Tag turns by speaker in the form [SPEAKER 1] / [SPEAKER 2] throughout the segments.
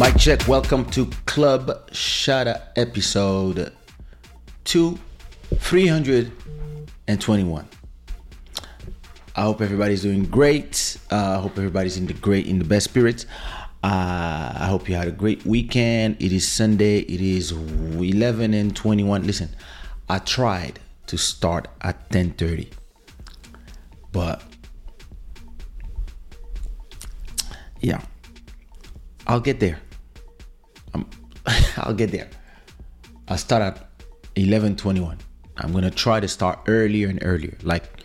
[SPEAKER 1] Mic check. Welcome to Club Shada episode two, 321. I hope everybody's doing great. Uh, I hope everybody's in the great, in the best spirits. Uh, I hope you had a great weekend. It is Sunday. It is 11 and 21. Listen, I tried to start at 10:30, but yeah, I'll get there. I'm, I'll get there. I'll start at 11:21. I'm gonna try to start earlier and earlier. Like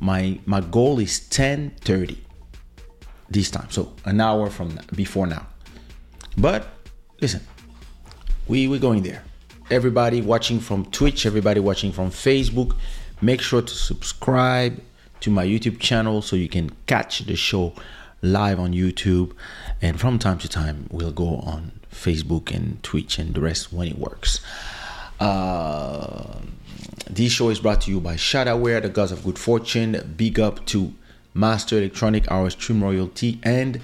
[SPEAKER 1] my my goal is 10:30 this time, so an hour from before now. But listen, we we're going there. Everybody watching from Twitch, everybody watching from Facebook, make sure to subscribe to my YouTube channel so you can catch the show live on YouTube. And from time to time, we'll go on Facebook and Twitch and the rest when it works. Uh, this show is brought to you by Shadawear, the gods of good fortune. Big up to Master Electronic, our stream royalty, and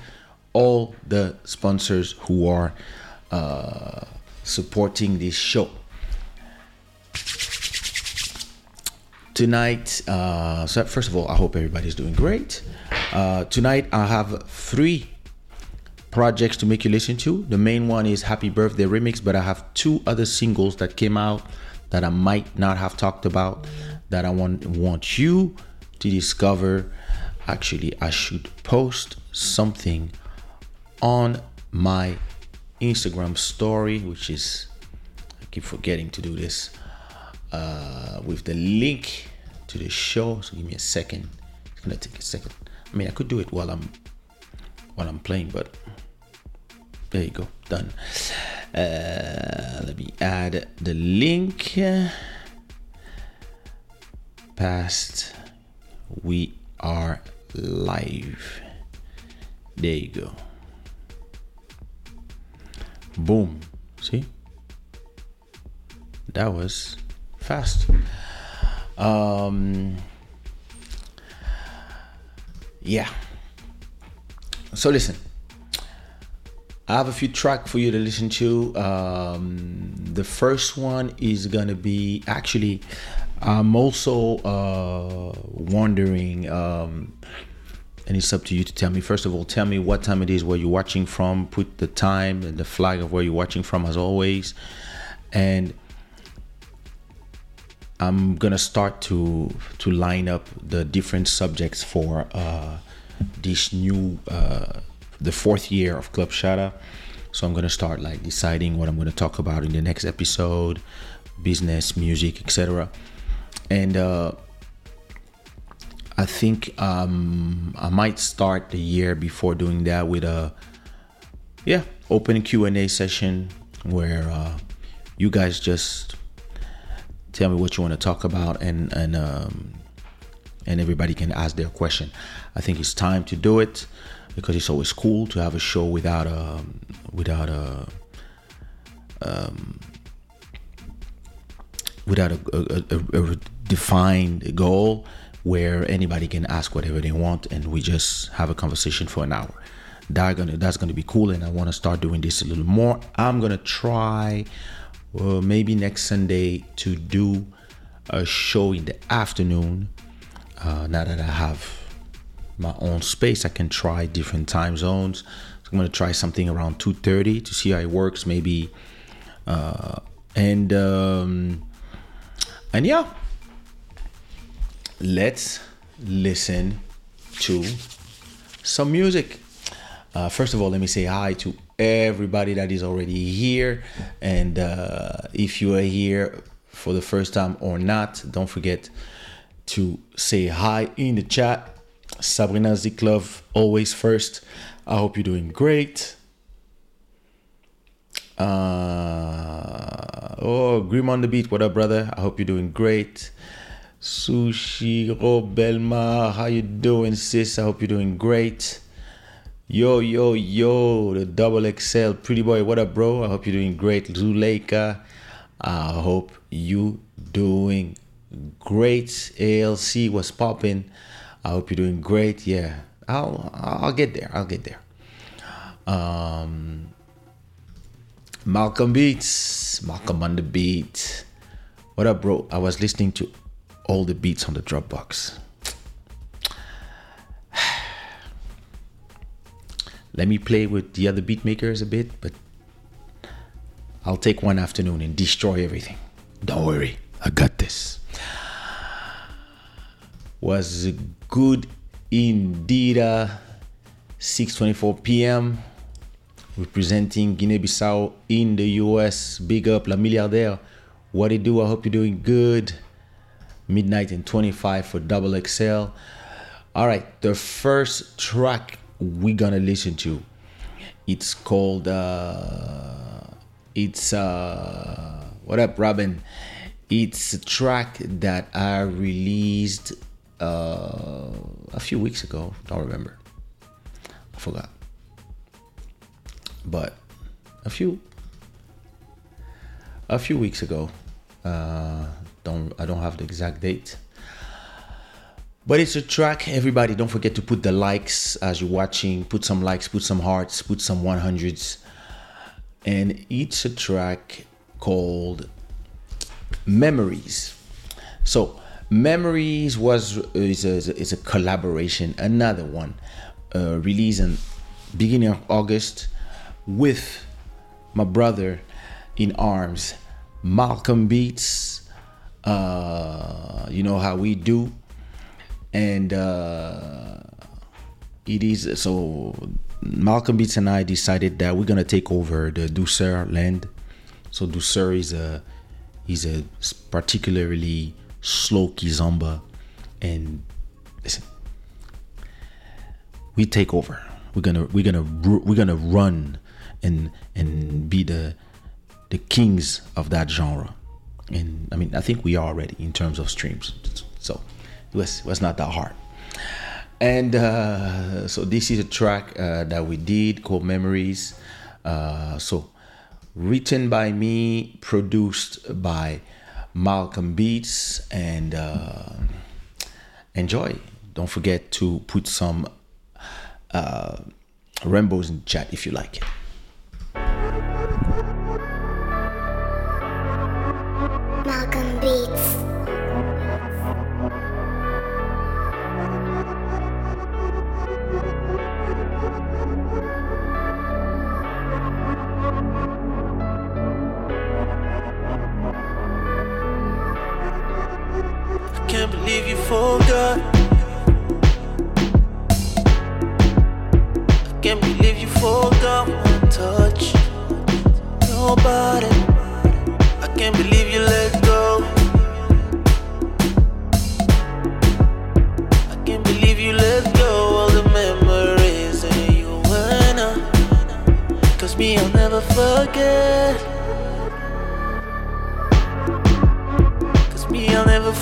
[SPEAKER 1] all the sponsors who are uh, supporting this show. Tonight, uh, so first of all, I hope everybody's doing great. Uh, tonight, I have three projects to make you listen to. The main one is Happy Birthday Remix, but I have two other singles that came out that I might not have talked about that I want want you to discover. Actually, I should post something on my Instagram story, which is I keep forgetting to do this uh, with the link to the show. So give me a second. It's gonna take a second. I mean, I could do it while I'm while I'm playing, but there you go, done. Uh, let me add the link. Past, we are live. There you go. Boom. See? That was fast. Um, yeah. So listen, I have a few tracks for you to listen to. Um, the first one is gonna be actually. I'm also uh, wondering, um, and it's up to you to tell me. First of all, tell me what time it is, where you're watching from. Put the time and the flag of where you're watching from, as always. And I'm gonna start to to line up the different subjects for uh, this new uh, the fourth year of Club Shada. So I'm gonna start like deciding what I'm gonna talk about in the next episode, business, music, etc. And uh, I think um, I might start the year before doing that with a yeah open Q and A session where uh, you guys just tell me what you want to talk about and and um, and everybody can ask their question. I think it's time to do it because it's always cool to have a show without a without a um, without a, a, a, a defined goal where anybody can ask whatever they want and we just have a conversation for an hour. That gonna that's gonna be cool, and I want to start doing this a little more. I'm gonna try uh, maybe next Sunday to do a show in the afternoon. Uh, now that I have my own space, I can try different time zones. So I'm gonna try something around 2:30 to see how it works, maybe. Uh, and um, and yeah, let's listen to some music. Uh, first of all, let me say hi to everybody that is already here. And uh, if you are here for the first time or not, don't forget to say hi in the chat. Sabrina Ziklov, always first. I hope you're doing great. Uh, oh, Grim on the beat. What up, brother? I hope you're doing great. Sushi Robelma, how you doing, sis? I hope you're doing great. Yo, yo, yo, the double XL pretty boy. What up, bro? I hope you're doing great. Zuleika, I hope you doing great. ALC was popping. I hope you're doing great. Yeah, I'll I'll get there. I'll get there. Um, Malcolm Beats. Malcolm on the beat. What up, bro? I was listening to all the beats on the Dropbox. Let me play with the other beat makers a bit, but I'll take one afternoon and destroy everything. Don't worry, I got this. Was good indeed. Uh, 6:24 p.m. Representing Guinea-Bissau in the US. Big up La Milliardaire. What it do? I hope you're doing good. Midnight and 25 for Double XL. All right, the first track we're gonna listen to. It's called uh it's uh what up Robin? It's a track that I released uh a few weeks ago, don't remember. I forgot. But a few a few weeks ago. Uh don't I don't have the exact date. But it's a track. Everybody, don't forget to put the likes as you're watching. Put some likes, put some hearts, put some 100s. And it's a track called Memories. So, Memories was is a, is a collaboration, another one, uh, released in beginning of August with my brother in arms, Malcolm Beats. Uh, you know how we do and uh, it is so Malcolm Beats and I decided that we're gonna take over the Douceur land. So Douceur is a is a particularly slow kizomba, and listen, we take over. We're gonna we're gonna we're gonna run and and be the the kings of that genre. And I mean, I think we are already in terms of streams. So it was it was not that hard. And uh, so this is a track uh, that we did called Memories. Uh, so written by me, produced by Malcolm Beats, and uh, enjoy. Don't forget to put some uh, rainbows in chat if you like it.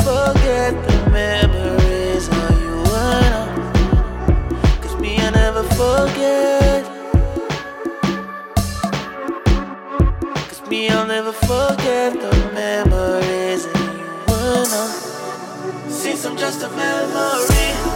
[SPEAKER 2] Forget the memories of you and I. Cause me, I'll never forget. Cause me, I'll never forget the memories of you and I. Since I'm just a memory.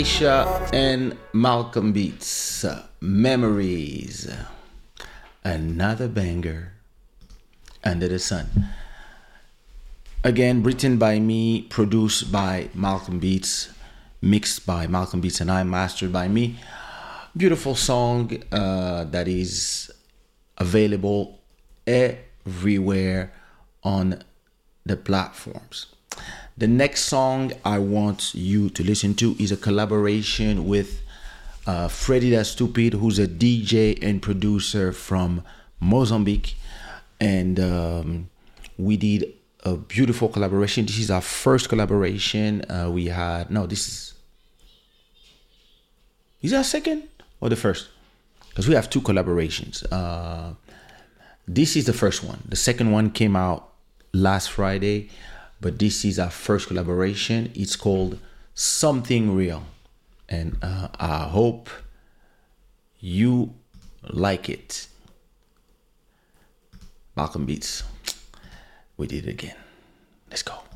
[SPEAKER 2] Kaysha and Malcolm Beats. Memories. Another banger under the sun. Again, written by me, produced by Malcolm Beats, mixed by Malcolm Beats, and I mastered by me. Beautiful song uh, that is available everywhere on the platforms. The next song I want you to listen to is a collaboration with uh, Freddy Da Stupid, who's a DJ and producer from Mozambique. And um, we did a beautiful collaboration. This is our first collaboration. Uh, we had, no, this is, is our second or the first? Because we have two collaborations. Uh, this is the first one. The second one came out last Friday but this is our first collaboration. It's called Something Real. And uh, I hope you like it. Malcolm Beats. We did it again. Let's go.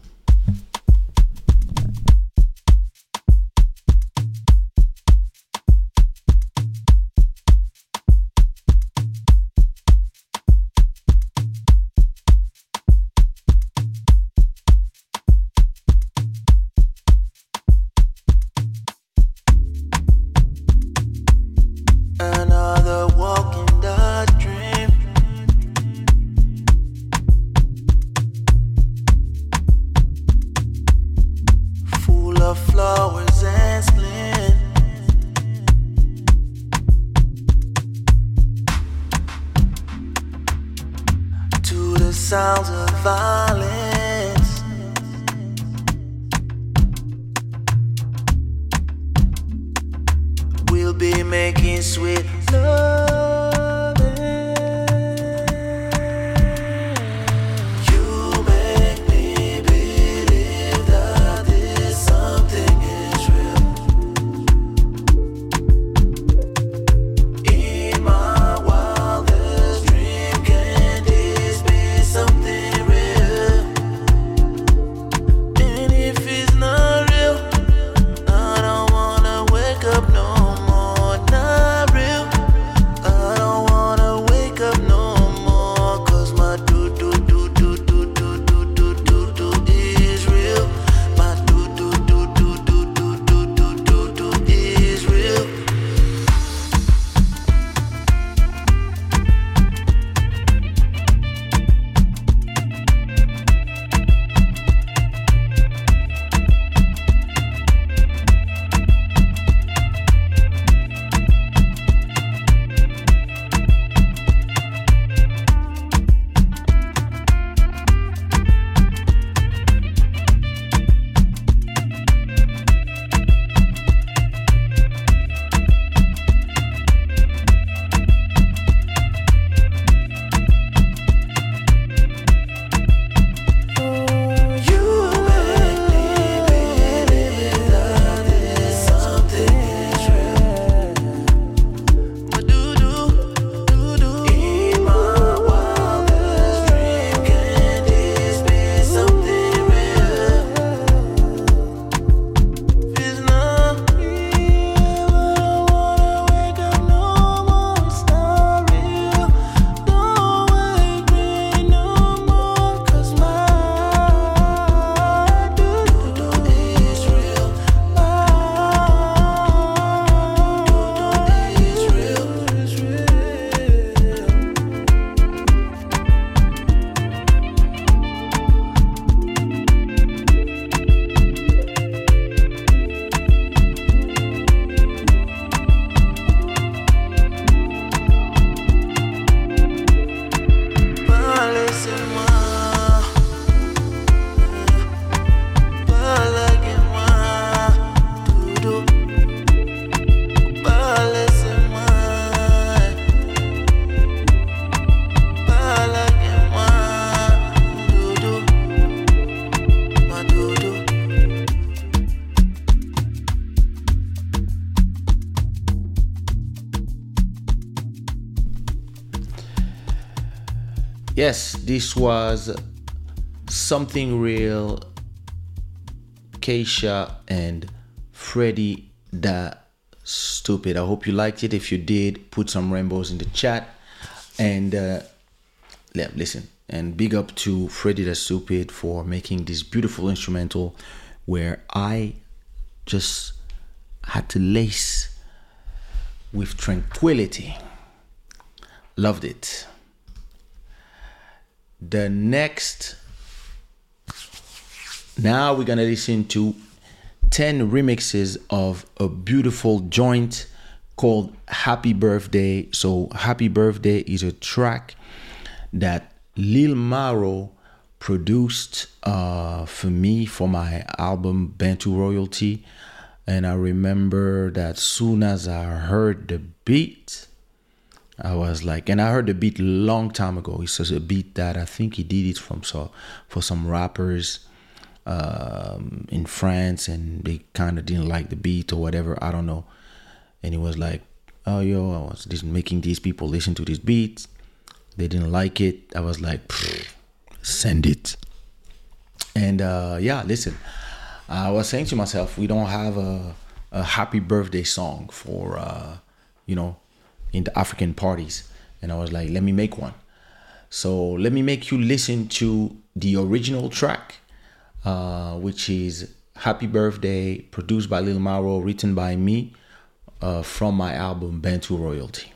[SPEAKER 2] This was something real. Kaysha and Freddy
[SPEAKER 1] that stupid. I hope you liked it. If you did, put some rainbows in the chat. And uh, yeah, listen, and big up to Freddy the Stupid for making this beautiful instrumental where I just had to lace with tranquility. Loved it. The next, now we're gonna listen to 10 remixes of a beautiful joint called Happy Birthday. So, Happy Birthday is a track that Lil Maro produced uh, for me for my album Bantu Royalty. And I remember that soon as I heard the beat, I was like, and I heard the beat long time ago. It's just a beat that I think he did it from so for some rappers um, in France, and they kind of didn't like the beat or whatever. I don't know. And he was like, "Oh, yo, I was just making these people listen to this beat. They didn't like it. I was like, send it." And uh, yeah, listen, I was saying to myself, we don't have a, a happy birthday song for uh, you know in the African parties, and I was like, let me make one. So let me make you listen to the original track, uh, which is Happy Birthday, produced by Lil Maro, written by me, uh, from my album Bantu Royalty.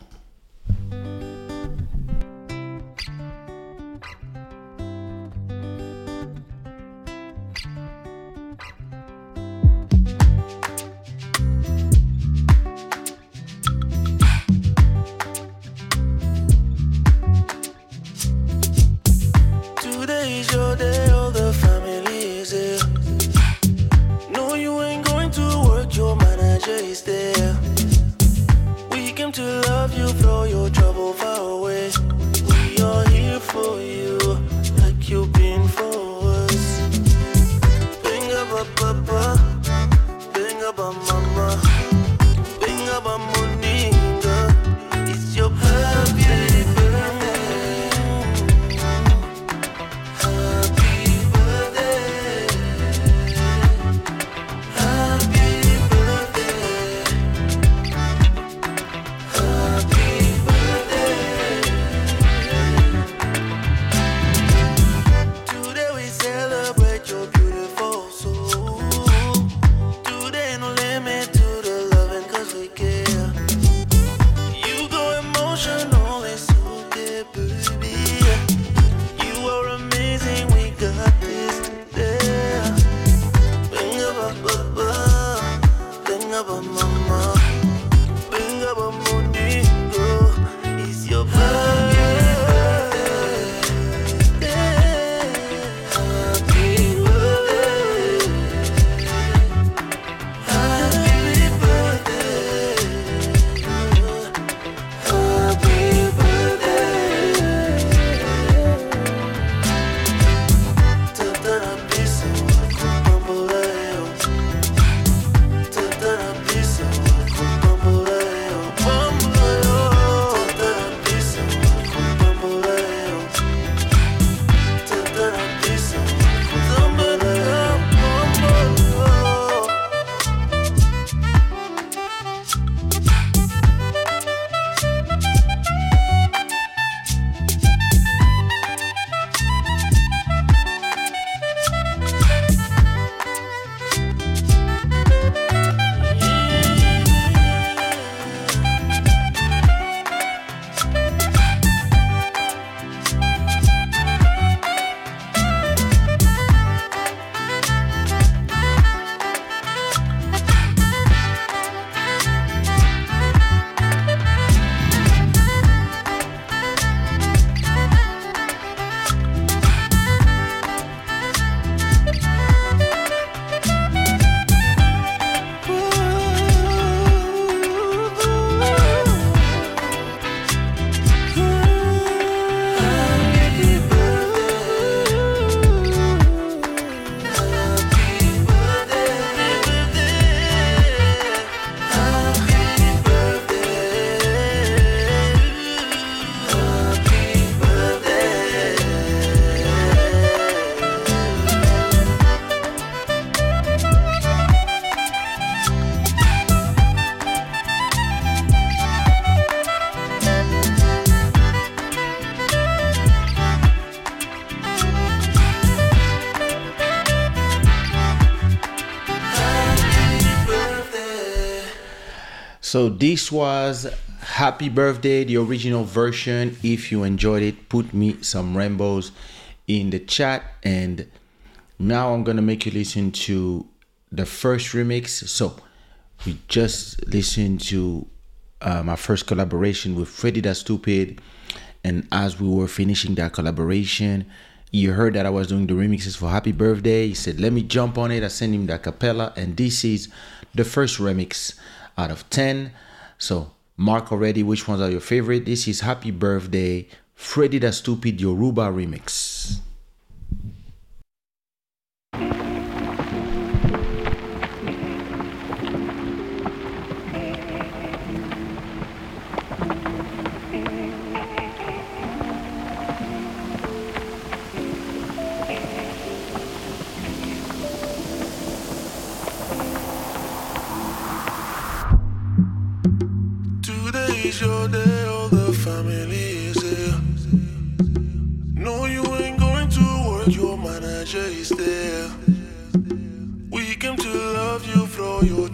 [SPEAKER 1] So this was Happy Birthday, the original version. If you enjoyed it, put me some rainbows in the chat. And now I'm gonna make you listen to the first remix. So we just listened to uh, my first collaboration with Freddy the Stupid. And as we were finishing that collaboration, you heard that I was doing the remixes for Happy Birthday. He said, Let me jump on it. I sent him the capella, and this is the first remix out of 10. So, mark already which ones are your favorite. This is Happy Birthday, Freddy the Stupid Yoruba remix.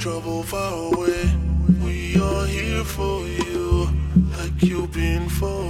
[SPEAKER 2] Trouble far away. We are here for you, like you've been for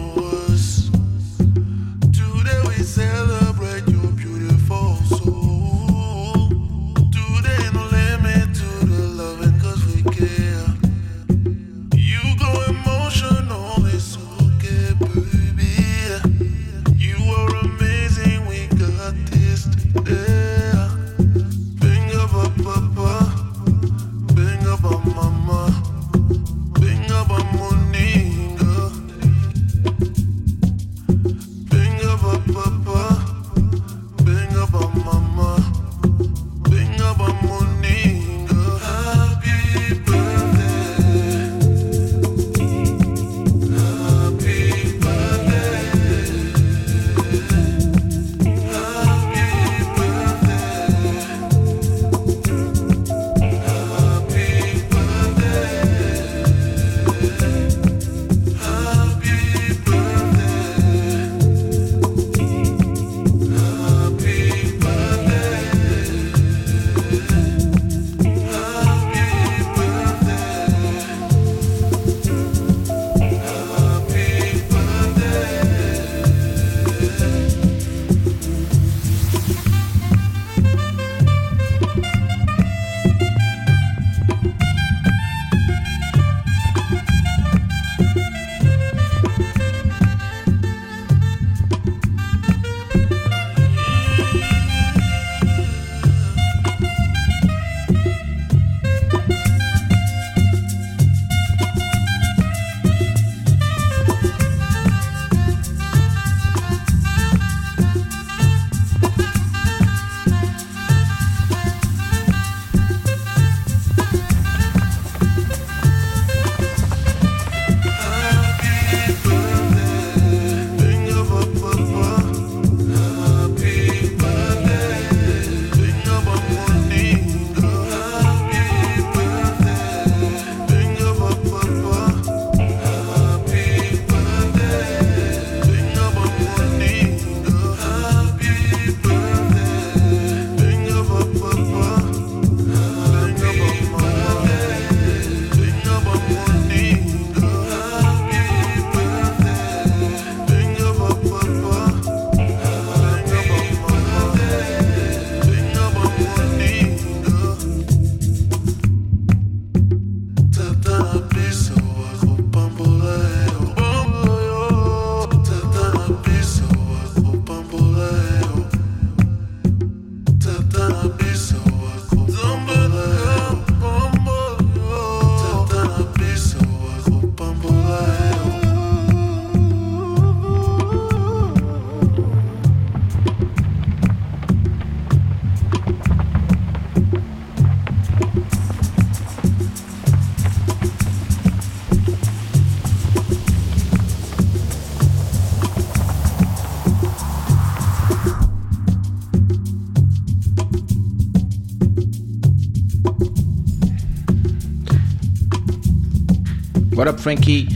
[SPEAKER 1] What up, Frankie?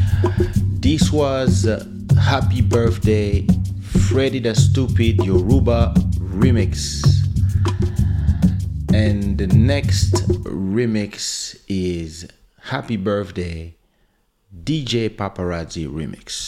[SPEAKER 1] This was uh, Happy Birthday, Freddy the Stupid Yoruba remix. And the next remix is
[SPEAKER 2] Happy Birthday, DJ Paparazzi remix.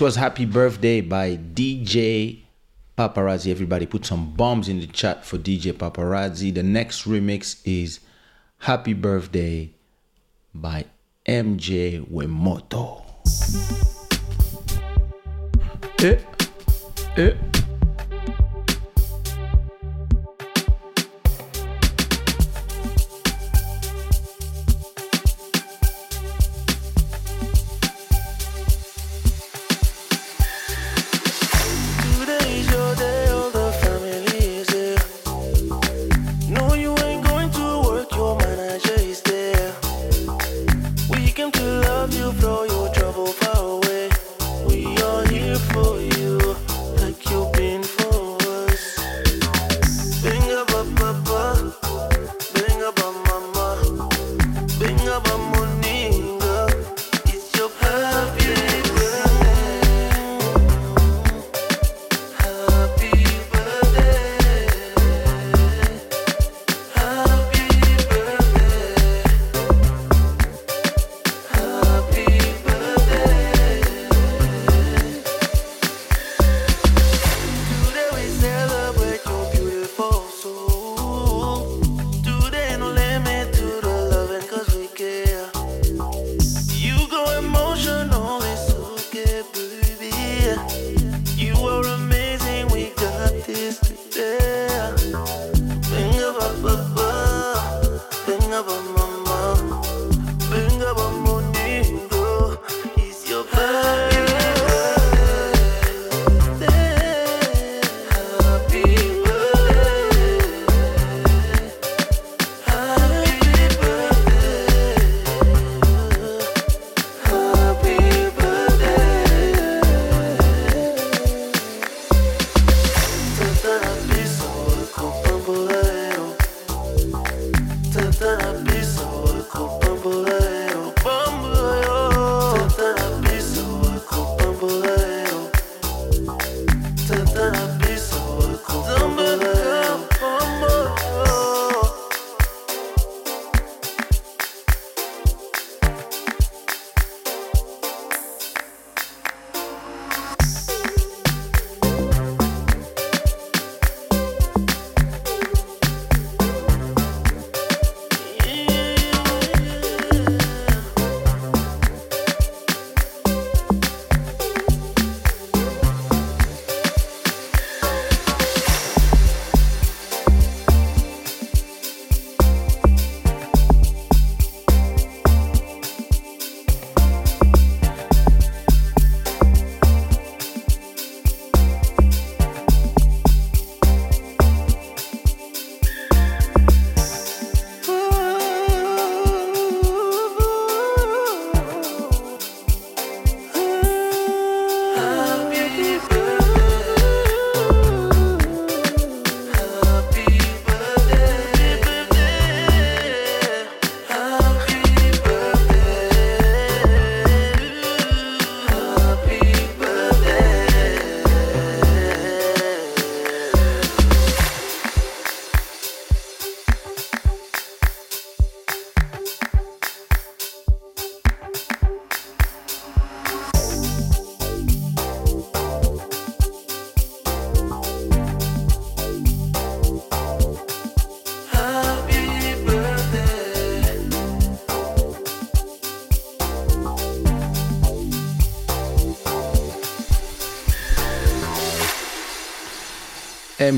[SPEAKER 2] Was Happy Birthday by DJ Paparazzi. Everybody put some bombs in the chat for DJ Paparazzi. The next remix is Happy Birthday by MJ Wemoto. Eh, eh.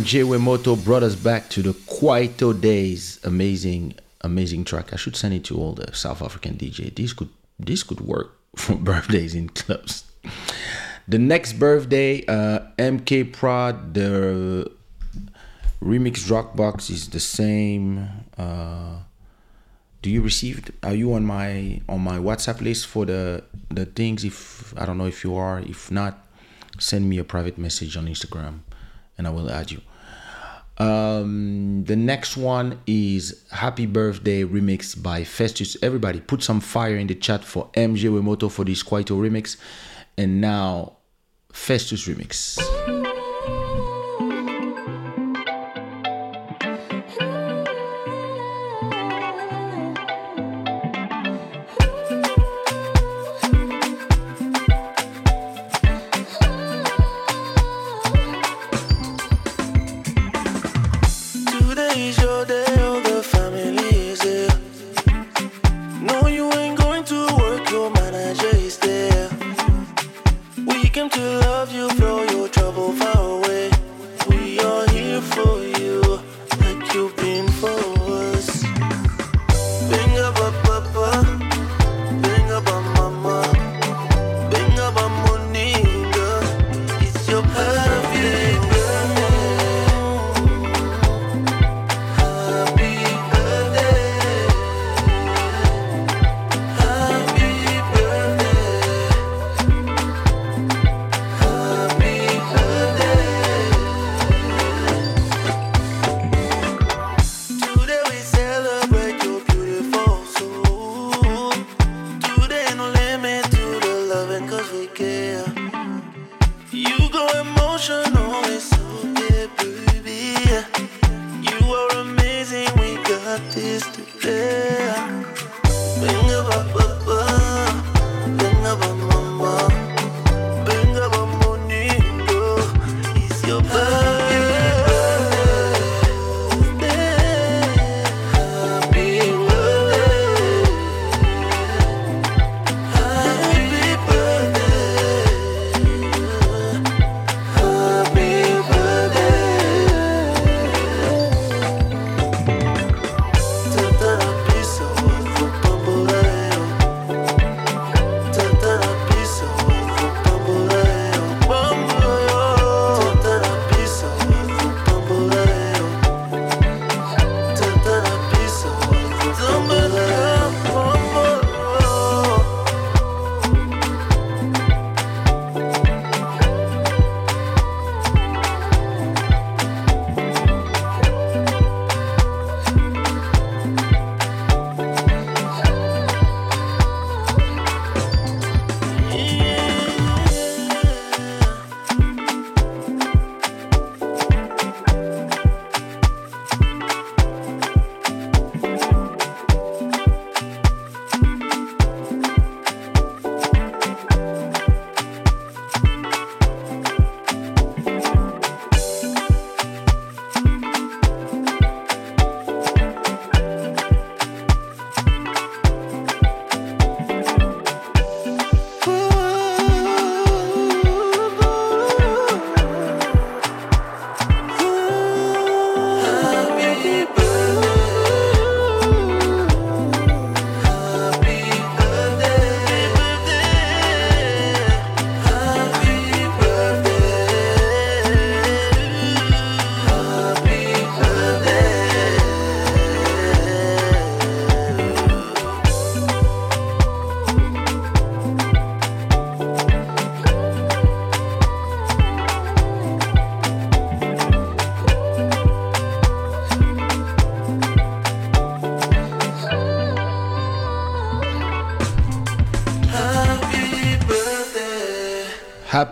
[SPEAKER 2] MJ Wemoto brought us back to the Kwaito days. Amazing, amazing track. I should send it to all the South African DJ. This could this could work for birthdays in clubs. The next birthday, uh, MK Prod, the remix rock box is the same. Uh, do you receive? Are you on my on my WhatsApp list for the the things? If I don't know if you are, if not, send me a private message on Instagram and I will add you. Um, the next one is Happy Birthday remix by Festus. Everybody, put some fire in the chat for MJ Wemoto for this Kwaito remix. And now, Festus remix.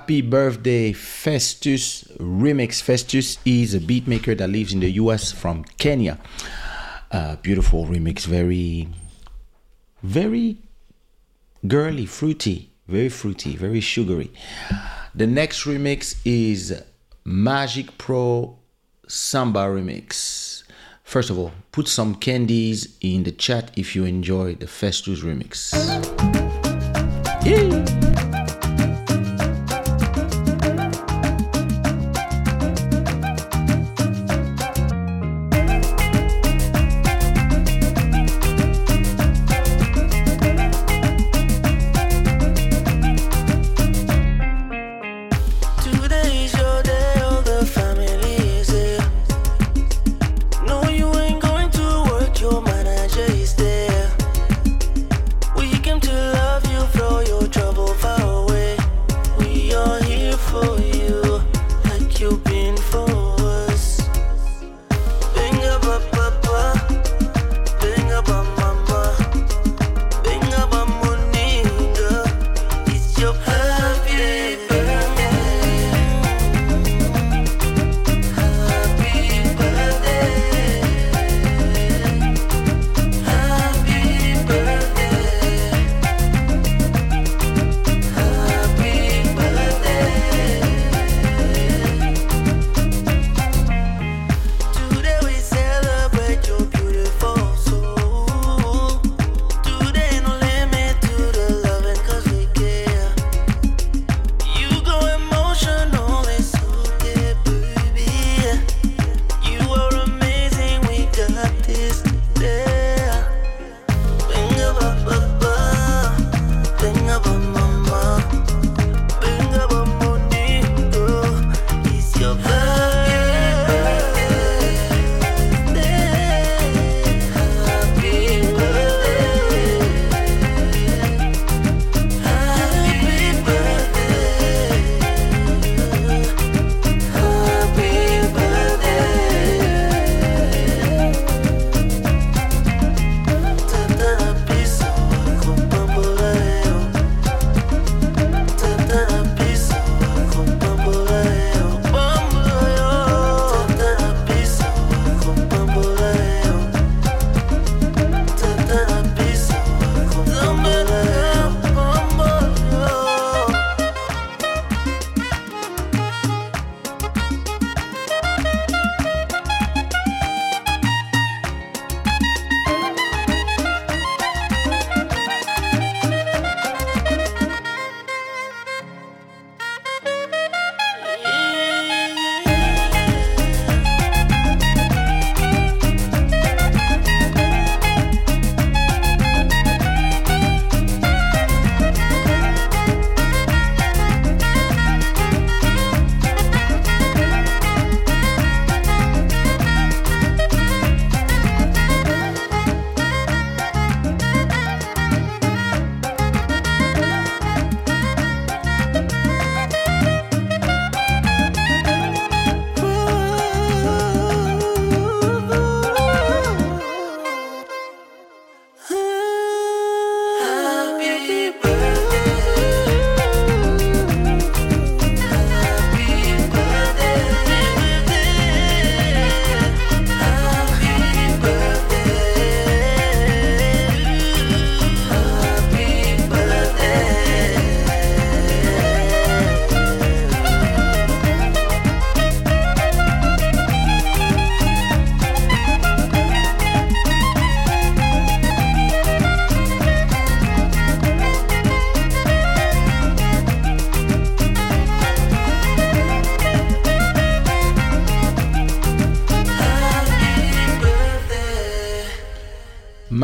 [SPEAKER 3] Happy Birthday
[SPEAKER 2] Festus remix. Festus is a beatmaker that lives in the US from Kenya. Beautiful remix, very, very girly, fruity, very fruity, very sugary. The next remix is Magic Pro Samba remix. First of all, put some candies in the chat if you enjoy the Festus remix. Yeah.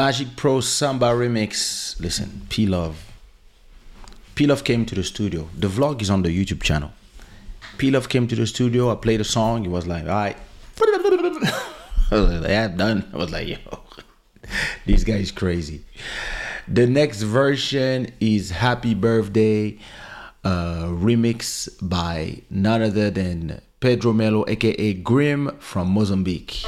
[SPEAKER 2] Magic Pro Samba remix. Listen, P Love. P Love came to the studio. The vlog is on the YouTube channel. P Love came to the studio. I played a song. He was like, all right. I was like, yeah, done. I was like, yo, this guy is crazy. The next version is Happy Birthday, uh, remix by none other than Pedro Melo, aka Grim from Mozambique.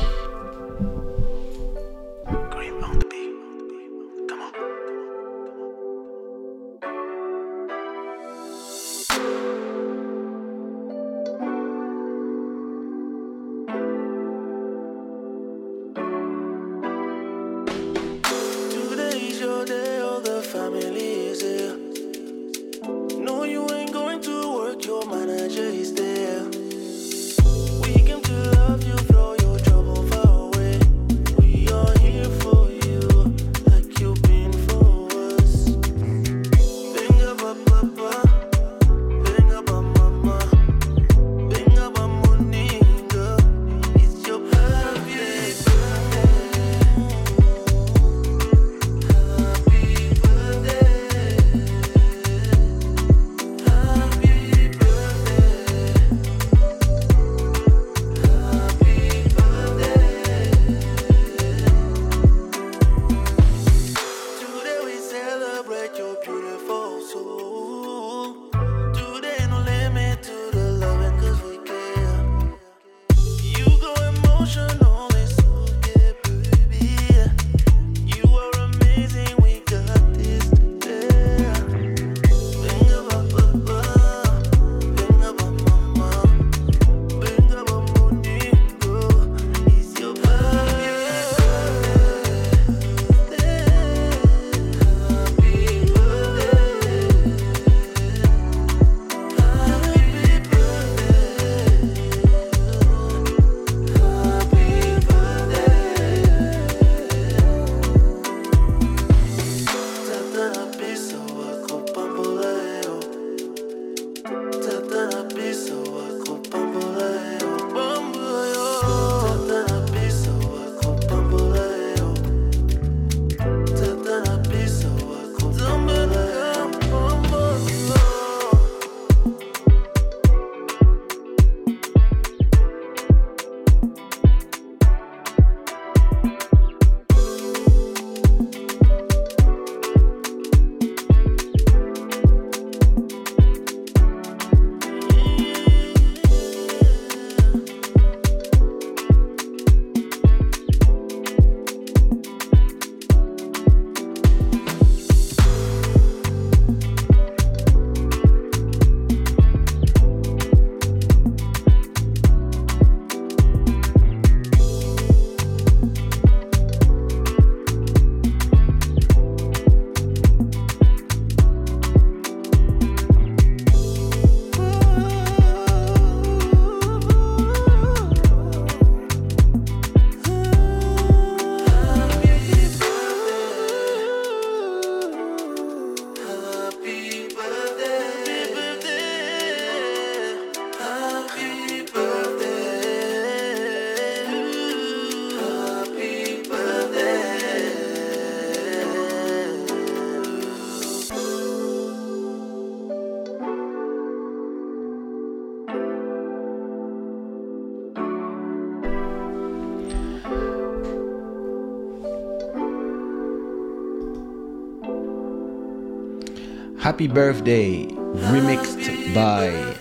[SPEAKER 2] Happy Birthday, remixed by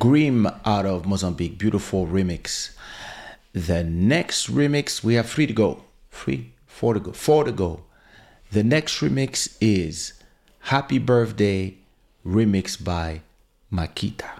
[SPEAKER 2] Grim out of Mozambique. Beautiful remix. The next remix, we have three to go. Three, four to go. Four to go. The next remix is Happy Birthday, remixed by Makita.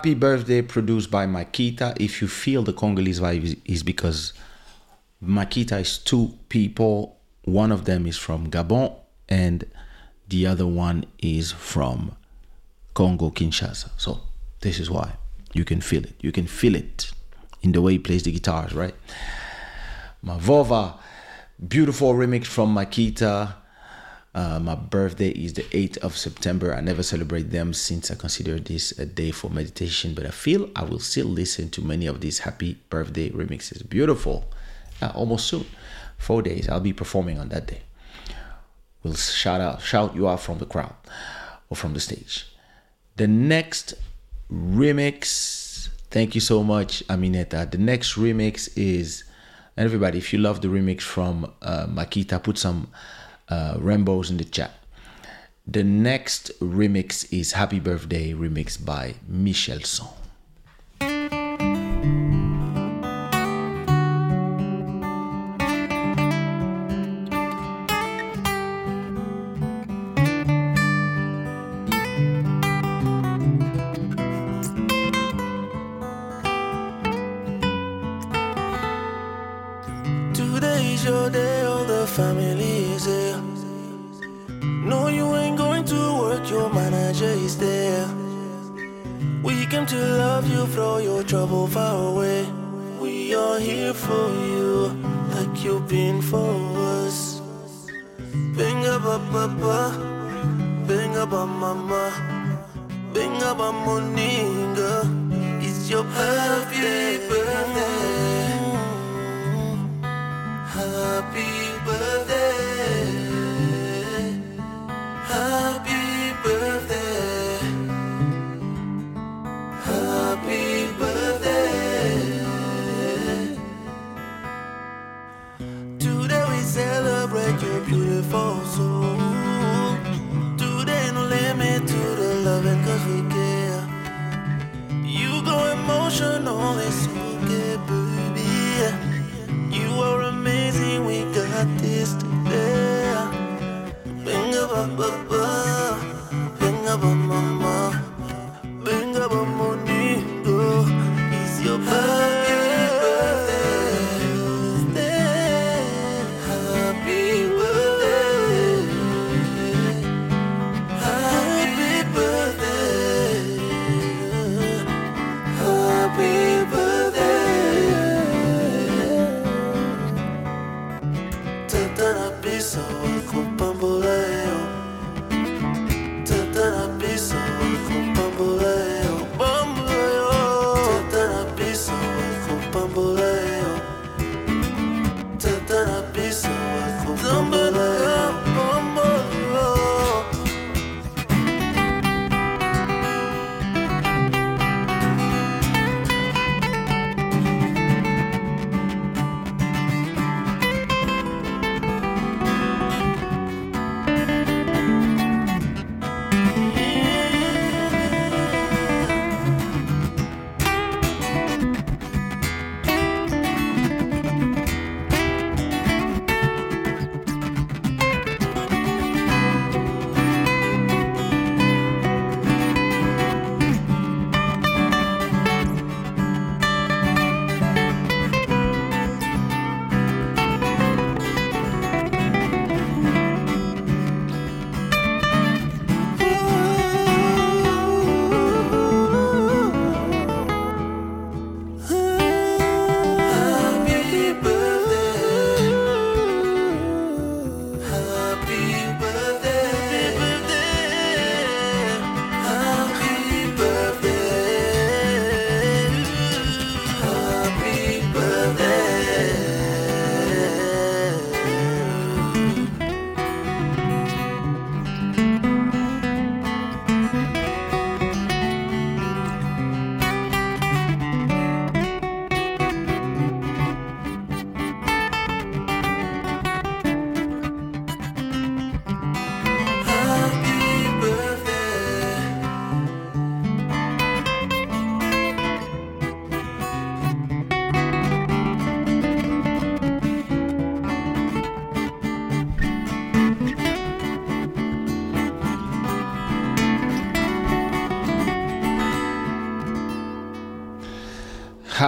[SPEAKER 1] Happy Birthday,
[SPEAKER 2] produced by Makita. If you feel the Congolese vibe, is- because Makita is two people. One of them is from Gabon, and the other one is from Congo Kinshasa. So this is why you can feel it. You can feel it in the way he plays the guitars, right? Mavova, beautiful remix from Makita. Uh, my birthday is the 8th of September. I never celebrate them since I consider this a day for meditation, but I feel I will still listen to many of these happy birthday remixes. Beautiful. Uh, almost soon. Four days. I'll be performing on that day. We'll shout out, shout you out from the crowd or from the stage. The next remix, thank you so much, Amineta. The next remix is, and everybody, if you love the remix from uh, Makita, put some uh, rainbows in the chat. The next remix is Happy Birthday, remix by Michel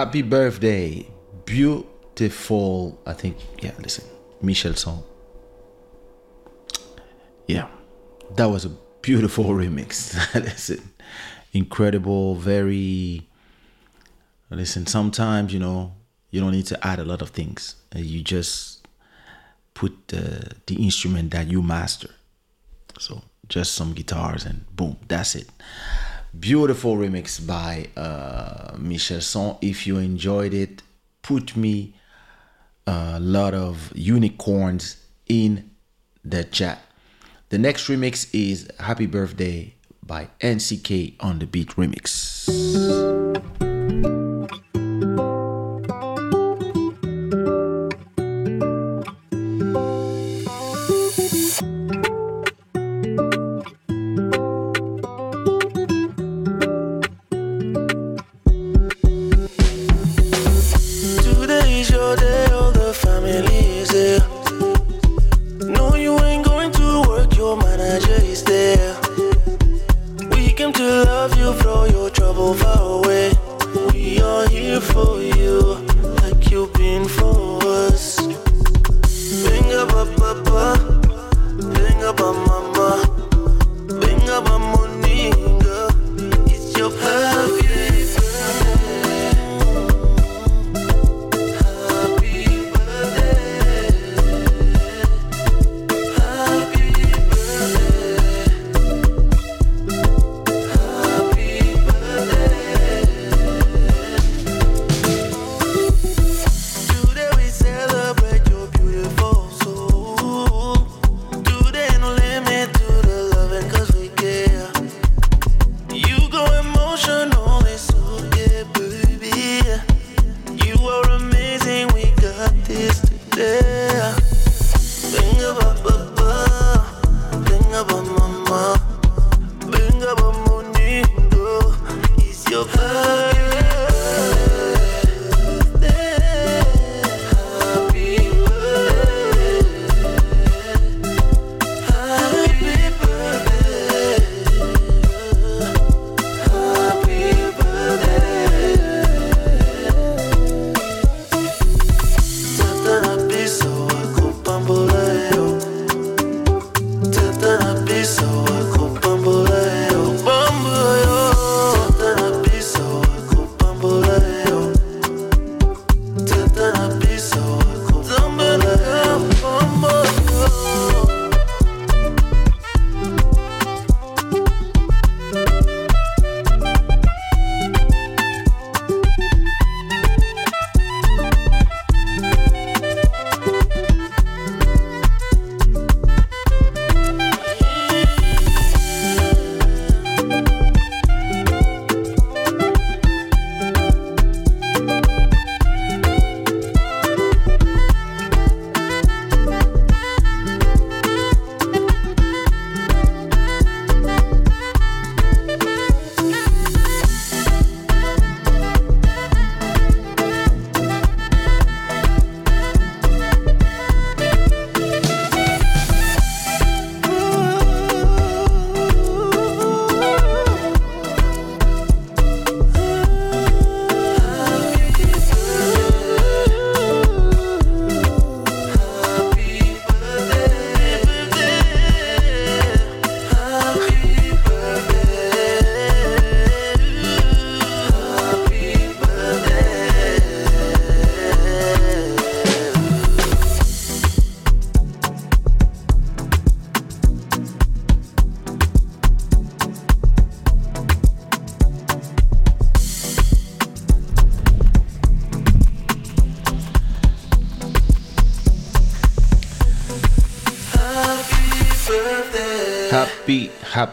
[SPEAKER 2] Happy birthday. Beautiful.
[SPEAKER 1] I think, yeah, listen. Michelle song. Yeah. That was a beautiful remix. listen. Incredible, very. Listen, sometimes, you know, you don't need to add a lot of things. Uh, you just put the, the instrument that you master. So just some guitars and boom, that's it. Beautiful remix by uh, Michel Son. If you enjoyed it, put me a lot of unicorns in the chat. The next remix is Happy Birthday by NCK on the Beat Remix.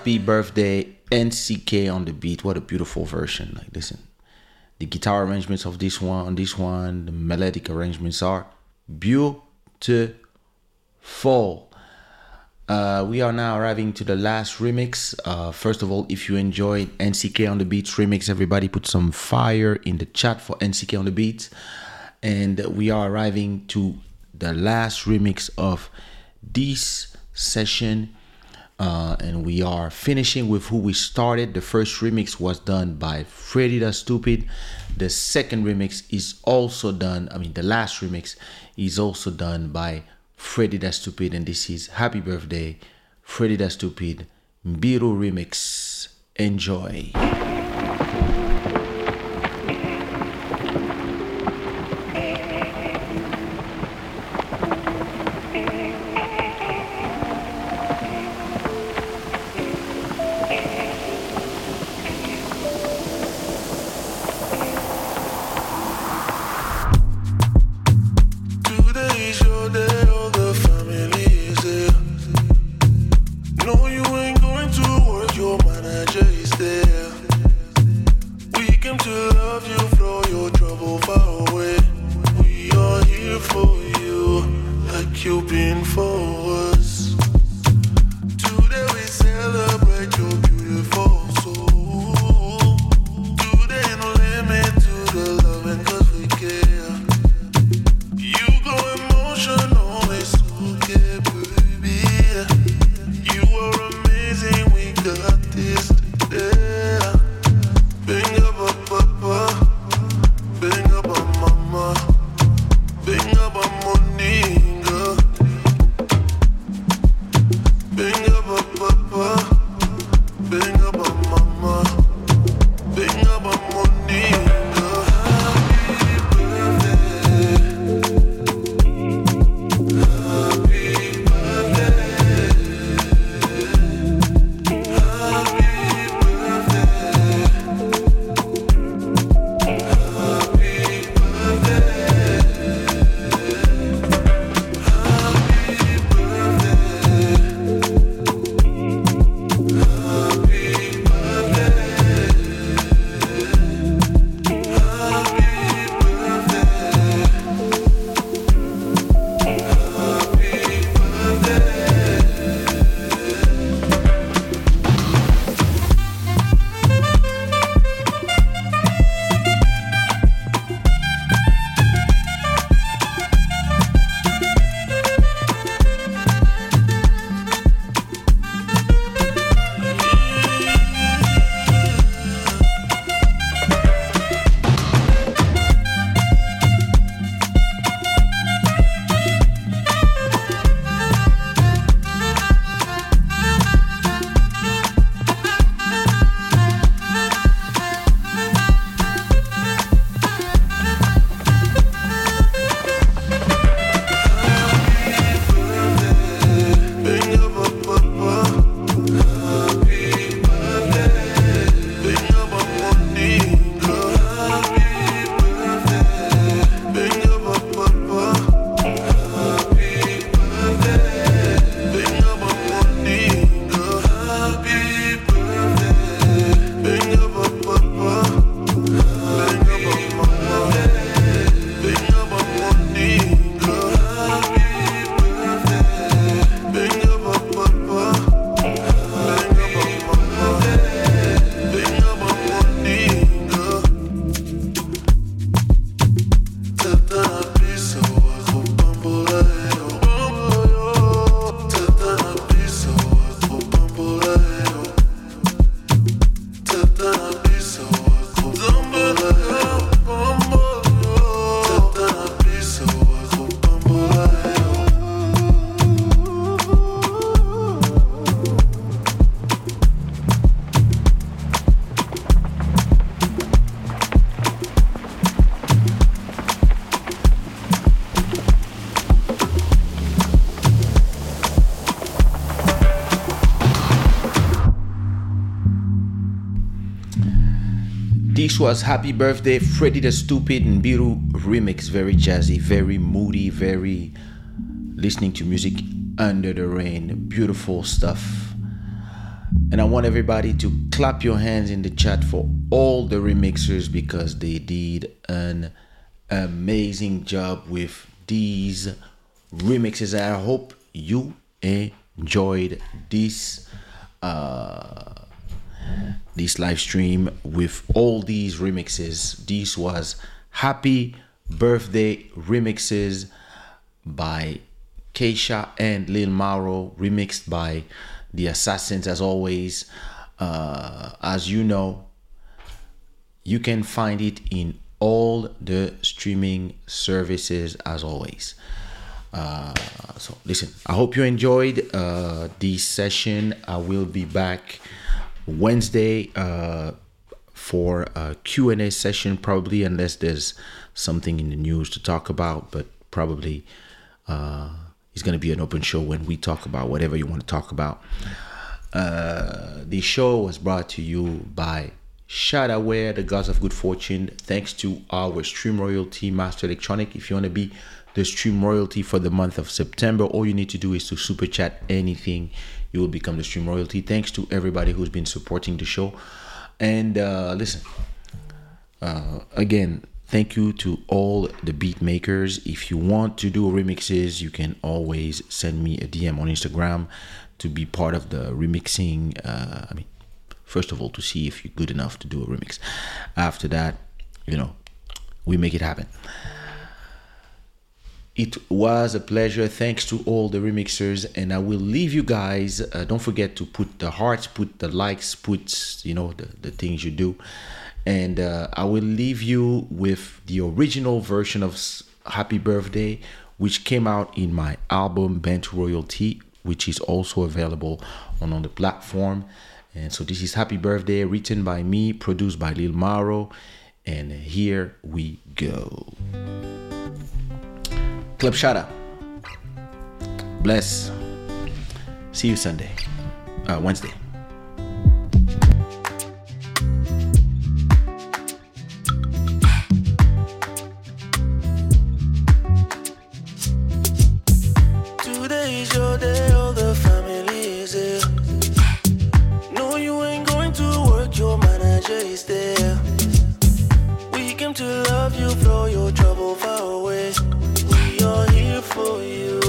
[SPEAKER 2] Happy, birthday, NCK on the beat. What a beautiful version. Like, listen, the guitar arrangements of this one, this one, the melodic arrangements are beautiful. Uh, we are now arriving to the last remix. Uh, first of all, if you enjoyed NCK on the Beats remix, everybody put some fire in the chat for NCK on the Beats. And we are arriving to the last remix of this session. Uh, and we are finishing with who we started. The first remix was done by Freddy the Stupid. The second remix is also done. I mean, the last remix is also done by Freddy the Stupid, and this is Happy Birthday, Freddy the Stupid, Mbiru Remix. Enjoy. Was Happy Birthday, Freddy the Stupid and Biru remix. Very jazzy, very moody, very listening to music under the rain. Beautiful stuff.
[SPEAKER 1] And I want everybody to clap your hands in the chat for all the remixers because they did an amazing job with these remixes. I hope you enjoyed this uh, this live stream with all these remixes. This was Happy Birthday remixes by Kaysha and Lil Mauro, remixed by The Assassins, as always. Uh, as you know, you can find it in all the streaming services, as always. Uh, so listen, I hope you enjoyed uh, this session. I will be back Wednesday uh, for a Q&A session probably unless there's something in the news to talk about, but probably uh, it's going to be an open show when we talk about whatever you want to talk about. Uh, the show was brought to you by Shadawear, the gods of good fortune. Thanks to our stream royalty, Master Electronic. If you want to be the stream royalty for the month of September, all you need to do is to super chat anything. You will become the stream royalty. Thanks to everybody who's been supporting the show. And uh, listen, uh, again, thank you to all the beat makers. If you want to do remixes, you can always send me a DM on Instagram to be part of the remixing. Uh, I mean, first of all, to see if you're good enough to do a remix. After that, you know, we make it happen. It was a pleasure. Thanks to all the remixers, and I will leave you guys. Uh, don't forget to put the hearts, put the likes, put you know the, the things you do, and uh, I will leave you with the original version of Happy Birthday, which came out in my album Bantu Royalty, which is also available on on the platform. And so this is Happy Birthday, written by me, produced by Lil Maro, and here we go. Club Shada. Bless. See you Sunday. Uh, Wednesday.
[SPEAKER 2] Today is your day, all the family here. No, you ain't going to work, your manager is there. We came to love you, throw your trouble far away. For you,